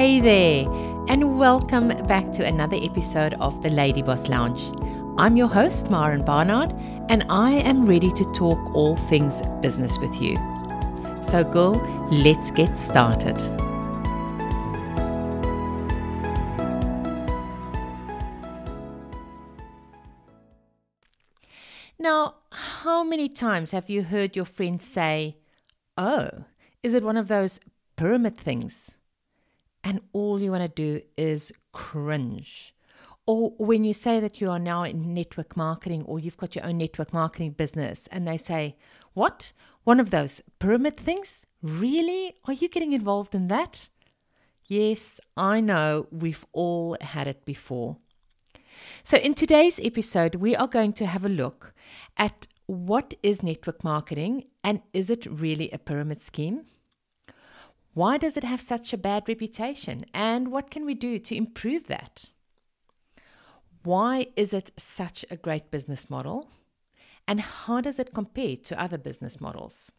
Hey there, and welcome back to another episode of the Lady Boss Lounge. I'm your host, Maren Barnard, and I am ready to talk all things business with you. So, girl, let's get started. Now, how many times have you heard your friends say, Oh, is it one of those pyramid things? And all you want to do is cringe. Or when you say that you are now in network marketing or you've got your own network marketing business and they say, What? One of those pyramid things? Really? Are you getting involved in that? Yes, I know we've all had it before. So, in today's episode, we are going to have a look at what is network marketing and is it really a pyramid scheme? Why does it have such a bad reputation and what can we do to improve that? Why is it such a great business model? And how does it compare to other business models?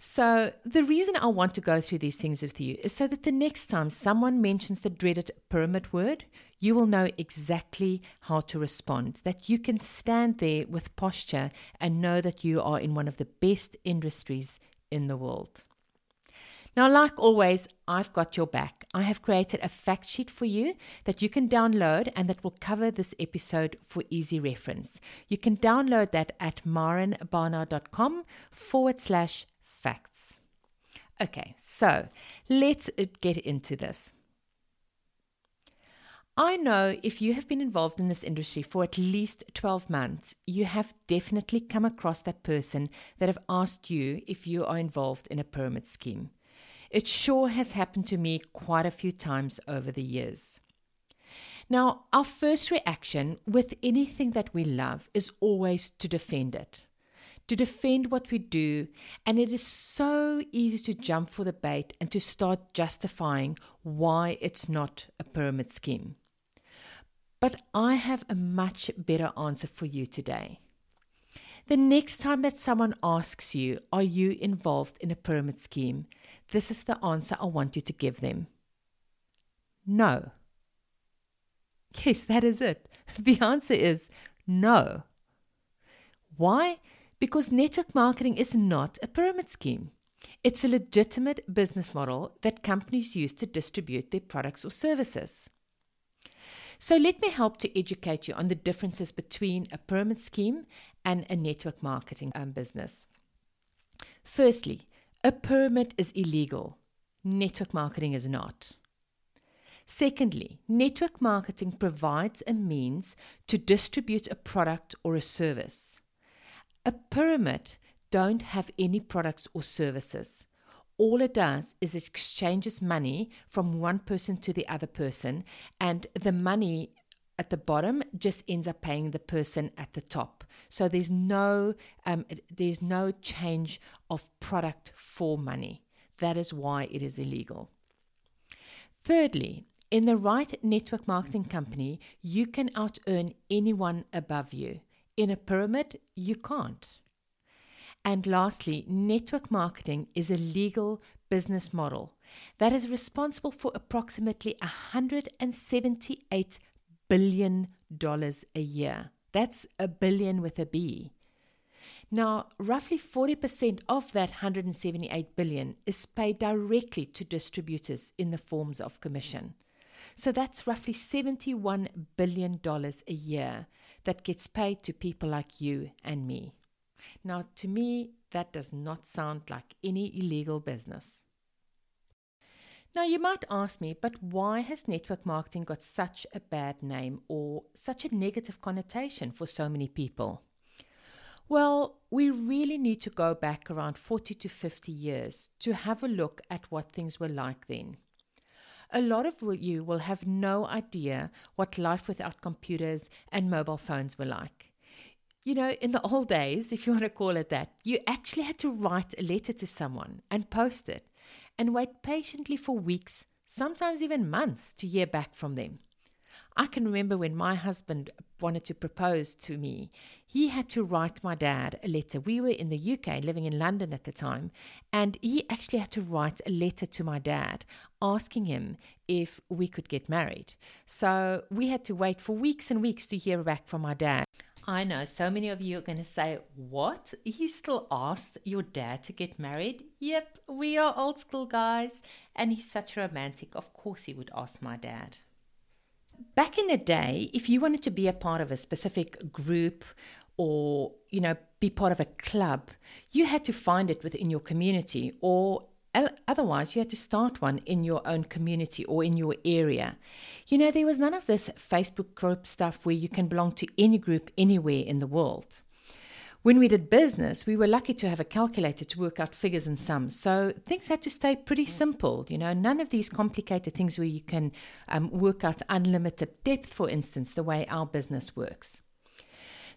So, the reason I want to go through these things with you is so that the next time someone mentions the dreaded pyramid word, you will know exactly how to respond. That you can stand there with posture and know that you are in one of the best industries in the world. Now, like always, I've got your back. I have created a fact sheet for you that you can download and that will cover this episode for easy reference. You can download that at marenbarnard.com forward slash facts. Okay, so let's uh, get into this. I know if you have been involved in this industry for at least 12 months, you have definitely come across that person that have asked you if you are involved in a pyramid scheme. It sure has happened to me quite a few times over the years. Now, our first reaction with anything that we love is always to defend it to defend what we do, and it is so easy to jump for the bait and to start justifying why it's not a pyramid scheme. But I have a much better answer for you today. The next time that someone asks you, Are you involved in a pyramid scheme? This is the answer I want you to give them No. Yes, that is it. The answer is no. Why? Because network marketing is not a pyramid scheme. It's a legitimate business model that companies use to distribute their products or services. So, let me help to educate you on the differences between a pyramid scheme and a network marketing um, business. Firstly, a pyramid is illegal, network marketing is not. Secondly, network marketing provides a means to distribute a product or a service. A pyramid don't have any products or services. All it does is it exchanges money from one person to the other person, and the money at the bottom just ends up paying the person at the top. So there's no um, there's no change of product for money. That is why it is illegal. Thirdly, in the right network marketing company, you can out earn anyone above you. In a pyramid, you can't. And lastly, network marketing is a legal business model that is responsible for approximately $178 billion a year. That's a billion with a B. Now, roughly 40% of that 178 billion is paid directly to distributors in the forms of commission. So that's roughly $71 billion a year that gets paid to people like you and me. Now, to me, that does not sound like any illegal business. Now, you might ask me, but why has network marketing got such a bad name or such a negative connotation for so many people? Well, we really need to go back around 40 to 50 years to have a look at what things were like then. A lot of you will have no idea what life without computers and mobile phones were like. You know, in the old days, if you want to call it that, you actually had to write a letter to someone and post it and wait patiently for weeks, sometimes even months, to hear back from them. I can remember when my husband wanted to propose to me, he had to write my dad a letter. We were in the UK, living in London at the time, and he actually had to write a letter to my dad asking him if we could get married. So we had to wait for weeks and weeks to hear back from my dad. I know so many of you are going to say, What? He still asked your dad to get married? Yep, we are old school guys. And he's such a romantic. Of course, he would ask my dad. Back in the day, if you wanted to be a part of a specific group or, you know, be part of a club, you had to find it within your community or Otherwise, you had to start one in your own community or in your area. You know, there was none of this Facebook group stuff where you can belong to any group anywhere in the world. When we did business, we were lucky to have a calculator to work out figures and sums. So things had to stay pretty simple. You know, none of these complicated things where you can um, work out unlimited depth, for instance, the way our business works.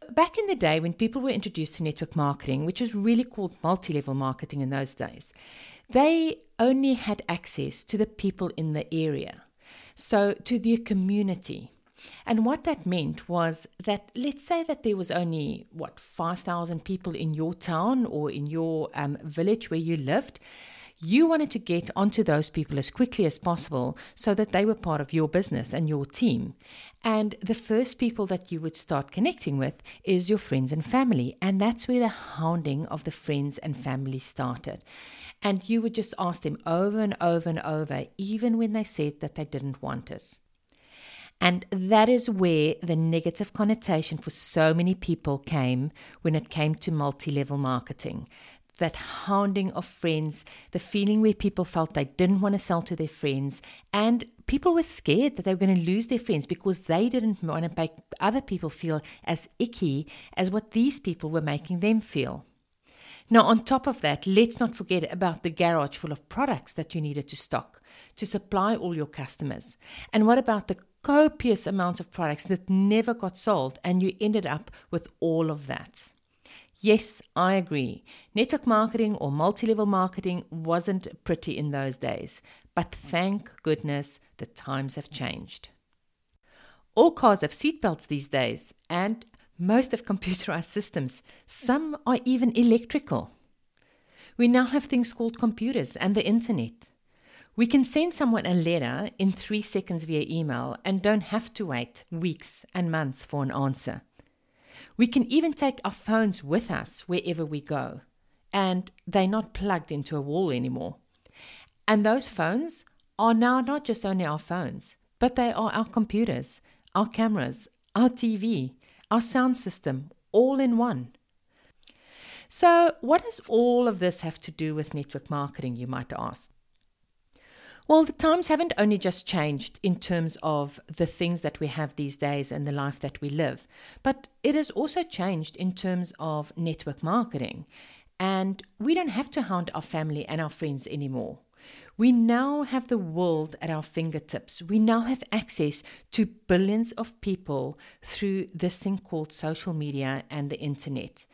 Back in the day when people were introduced to network marketing, which was really called multi level marketing in those days, they only had access to the people in the area, so to their community. And what that meant was that, let's say that there was only, what, 5,000 people in your town or in your um, village where you lived. You wanted to get onto those people as quickly as possible so that they were part of your business and your team. And the first people that you would start connecting with is your friends and family. And that's where the hounding of the friends and family started. And you would just ask them over and over and over, even when they said that they didn't want it. And that is where the negative connotation for so many people came when it came to multi level marketing that hounding of friends, the feeling where people felt they didn't want to sell to their friends, and people were scared that they were going to lose their friends because they didn't want to make other people feel as icky as what these people were making them feel. Now, on top of that, let's not forget about the garage full of products that you needed to stock to supply all your customers. And what about the copious amounts of products that never got sold and you ended up with all of that? Yes, I agree. Network marketing or multi level marketing wasn't pretty in those days, but thank goodness the times have changed. All cars have seatbelts these days, and most have computerized systems. Some are even electrical. We now have things called computers and the internet. We can send someone a letter in three seconds via email and don't have to wait weeks and months for an answer. We can even take our phones with us wherever we go, and they're not plugged into a wall anymore. And those phones are now not just only our phones, but they are our computers, our cameras, our TV, our sound system, all in one. So, what does all of this have to do with network marketing, you might ask? Well, the times haven't only just changed in terms of the things that we have these days and the life that we live, but it has also changed in terms of network marketing. And we don't have to hound our family and our friends anymore. We now have the world at our fingertips. We now have access to billions of people through this thing called social media and the internet.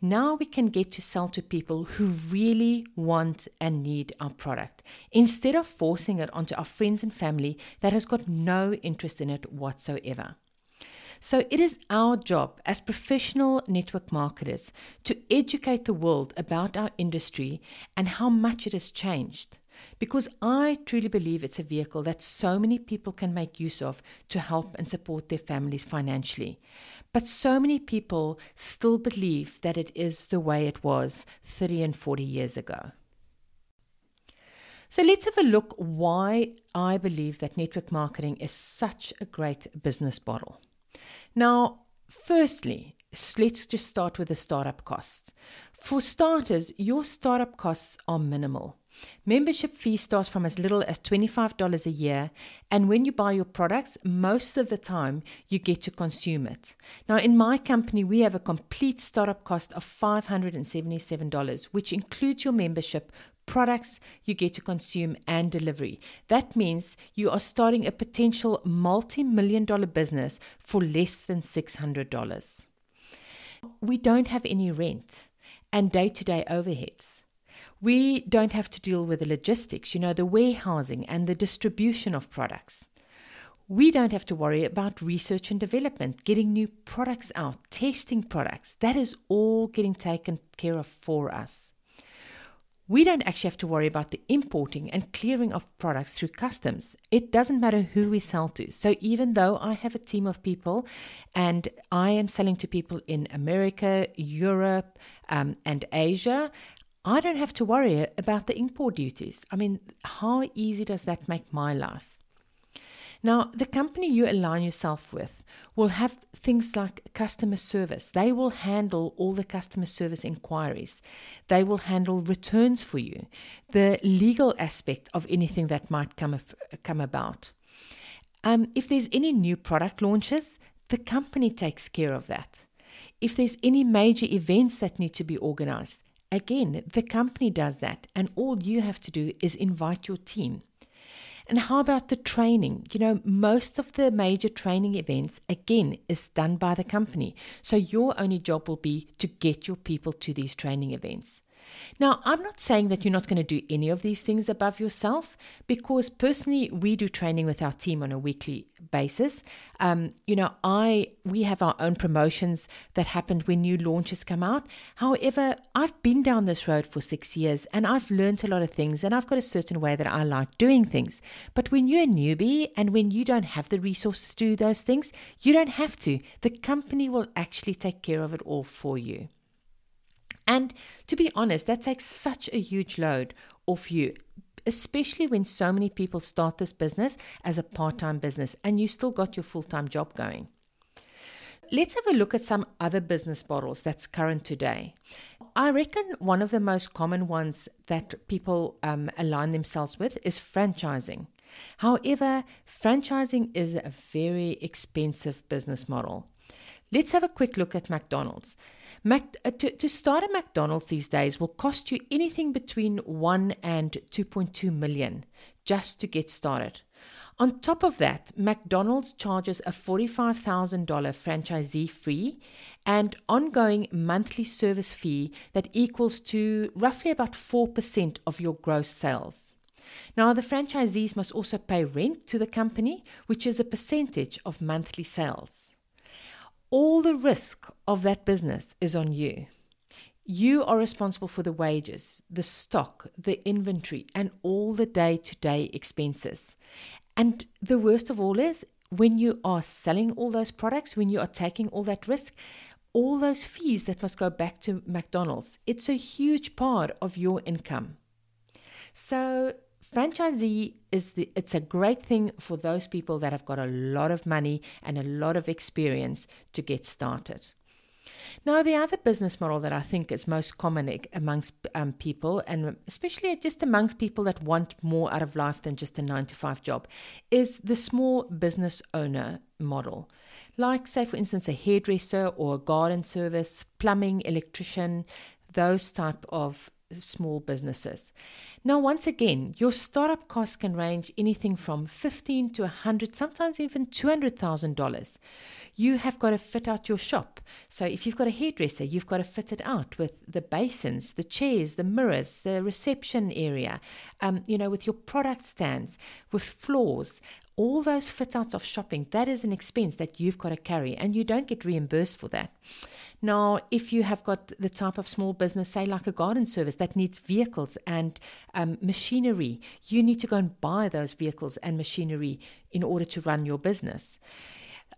Now we can get to sell to people who really want and need our product instead of forcing it onto our friends and family that has got no interest in it whatsoever. So it is our job as professional network marketers to educate the world about our industry and how much it has changed. Because I truly believe it's a vehicle that so many people can make use of to help and support their families financially. But so many people still believe that it is the way it was 30 and 40 years ago. So let's have a look why I believe that network marketing is such a great business model. Now, firstly, let's just start with the startup costs. For starters, your startup costs are minimal. Membership fee starts from as little as $25 a year, and when you buy your products, most of the time you get to consume it. Now, in my company, we have a complete startup cost of $577, which includes your membership, products you get to consume, and delivery. That means you are starting a potential multi million dollar business for less than $600. We don't have any rent and day to day overheads. We don't have to deal with the logistics, you know, the warehousing and the distribution of products. We don't have to worry about research and development, getting new products out, testing products. That is all getting taken care of for us. We don't actually have to worry about the importing and clearing of products through customs. It doesn't matter who we sell to. So, even though I have a team of people and I am selling to people in America, Europe, um, and Asia, I don't have to worry about the import duties. I mean, how easy does that make my life? Now, the company you align yourself with will have things like customer service. They will handle all the customer service inquiries. They will handle returns for you, the legal aspect of anything that might come, come about. Um, if there's any new product launches, the company takes care of that. If there's any major events that need to be organized, again, the company does that. And all you have to do is invite your team. And how about the training? You know, most of the major training events, again, is done by the company. So your only job will be to get your people to these training events. Now, I'm not saying that you're not going to do any of these things above yourself because personally, we do training with our team on a weekly basis. Um, you know, I we have our own promotions that happened when new launches come out. However, I've been down this road for six years and I've learned a lot of things and I've got a certain way that I like doing things. But when you're a newbie and when you don't have the resources to do those things, you don't have to. The company will actually take care of it all for you. And to be honest, that takes such a huge load off you, especially when so many people start this business as a part time business and you still got your full time job going. Let's have a look at some other business models that's current today. I reckon one of the most common ones that people um, align themselves with is franchising. However, franchising is a very expensive business model. Let's have a quick look at McDonald's. Mac, uh, to, to start a McDonald's these days will cost you anything between 1 and 2.2 million just to get started. On top of that, McDonald's charges a $45,000 franchisee fee and ongoing monthly service fee that equals to roughly about 4% of your gross sales. Now, the franchisees must also pay rent to the company, which is a percentage of monthly sales all the risk of that business is on you. You are responsible for the wages, the stock, the inventory, and all the day to day expenses. And the worst of all is when you are selling all those products, when you are taking all that risk, all those fees that must go back to McDonald's, it's a huge part of your income. So franchisee is the it's a great thing for those people that have got a lot of money and a lot of experience to get started. Now, the other business model that I think is most common amongst um, people, and especially just amongst people that want more out of life than just a nine to five job, is the small business owner model. Like, say, for instance, a hairdresser or a garden service, plumbing, electrician, those type of small businesses. Now, once again, your startup costs can range anything from fifteen to a hundred, sometimes even two hundred thousand dollars. You have got to fit out your shop. So, if you've got a hairdresser, you've got to fit it out with the basins, the chairs, the mirrors, the reception area. Um, you know, with your product stands, with floors, all those fit outs of shopping, that is an expense that you've got to carry, and you don't get reimbursed for that. Now, if you have got the type of small business, say like a garden service that needs vehicles and um, machinery, you need to go and buy those vehicles and machinery in order to run your business.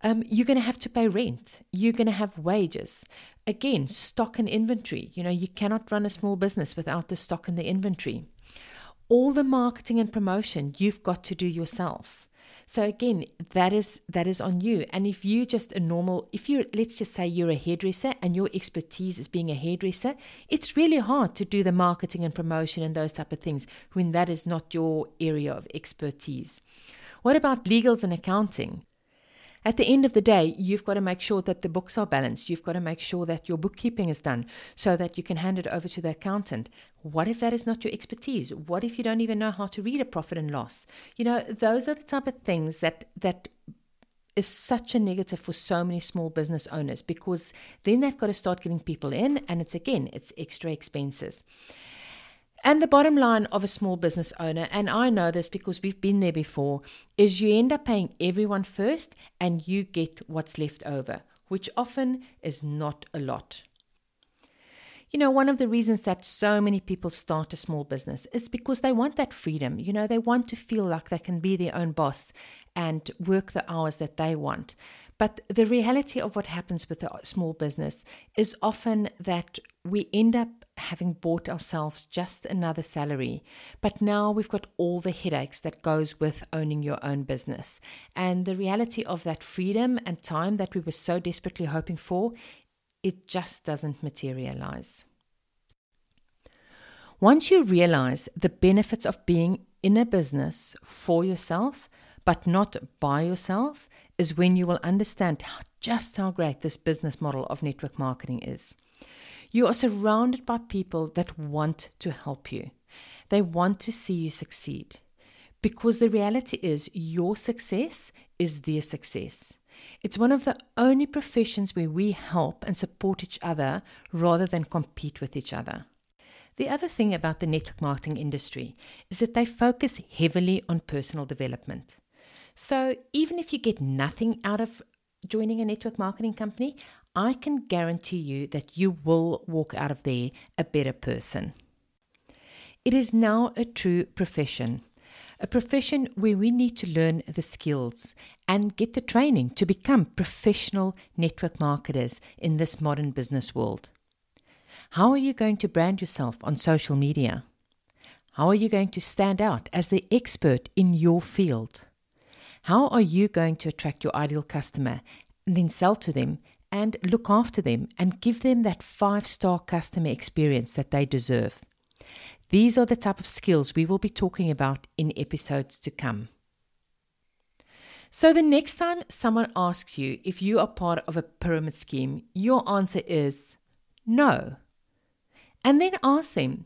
Um, you're going to have to pay rent. You're going to have wages. Again, stock and inventory. You know, you cannot run a small business without the stock and the inventory. All the marketing and promotion you've got to do yourself. So again, that is that is on you. And if you just a normal, if you let's just say you're a hairdresser and your expertise is being a hairdresser, it's really hard to do the marketing and promotion and those type of things when that is not your area of expertise. What about legals and accounting? At the end of the day, you've got to make sure that the books are balanced. You've got to make sure that your bookkeeping is done so that you can hand it over to the accountant. What if that is not your expertise? What if you don't even know how to read a profit and loss? You know, those are the type of things that that is such a negative for so many small business owners because then they've got to start getting people in and it's again, it's extra expenses. And the bottom line of a small business owner, and I know this because we've been there before, is you end up paying everyone first and you get what's left over, which often is not a lot. You know, one of the reasons that so many people start a small business is because they want that freedom. You know, they want to feel like they can be their own boss and work the hours that they want. But the reality of what happens with a small business is often that we end up having bought ourselves just another salary but now we've got all the headaches that goes with owning your own business and the reality of that freedom and time that we were so desperately hoping for it just doesn't materialize. Once you realize the benefits of being in a business for yourself, but not by yourself, is when you will understand just how great this business model of network marketing is. You are surrounded by people that want to help you, they want to see you succeed. Because the reality is, your success is their success. It's one of the only professions where we help and support each other rather than compete with each other. The other thing about the network marketing industry is that they focus heavily on personal development. So even if you get nothing out of joining a network marketing company, I can guarantee you that you will walk out of there a better person. It is now a true profession a profession where we need to learn the skills and get the training to become professional network marketers in this modern business world. How are you going to brand yourself on social media? How are you going to stand out as the expert in your field? How are you going to attract your ideal customer and then sell to them and look after them and give them that five star customer experience that they deserve? These are the type of skills we will be talking about in episodes to come. So, the next time someone asks you if you are part of a pyramid scheme, your answer is no. And then ask them,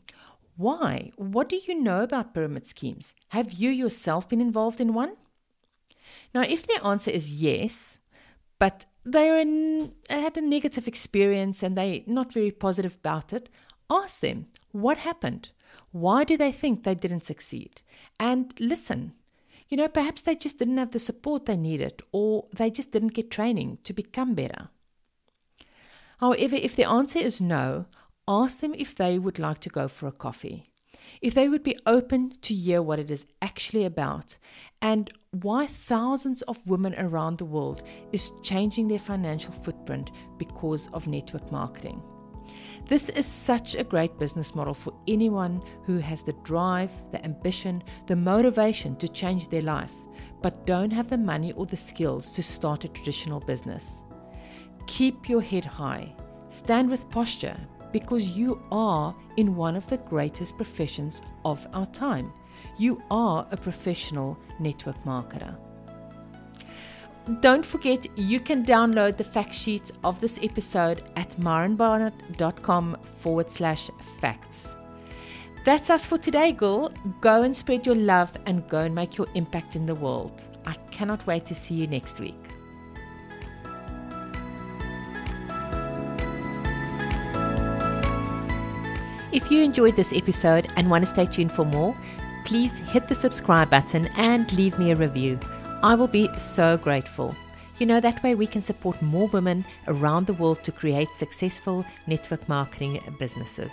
why? What do you know about pyramid schemes? Have you yourself been involved in one? Now, if their answer is yes, but they had a negative experience and they're not very positive about it, ask them, what happened? Why do they think they didn't succeed? And listen. You know, perhaps they just didn't have the support they needed, or they just didn't get training to become better. However, if the answer is no, ask them if they would like to go for a coffee. If they would be open to hear what it is actually about and why thousands of women around the world is changing their financial footprint because of network marketing. This is such a great business model for anyone who has the drive, the ambition, the motivation to change their life, but don't have the money or the skills to start a traditional business. Keep your head high, stand with posture, because you are in one of the greatest professions of our time. You are a professional network marketer. Don't forget, you can download the fact sheets of this episode at marenbarnard.com forward slash facts. That's us for today, girl. Go and spread your love and go and make your impact in the world. I cannot wait to see you next week. If you enjoyed this episode and want to stay tuned for more, please hit the subscribe button and leave me a review. I will be so grateful. You know, that way we can support more women around the world to create successful network marketing businesses.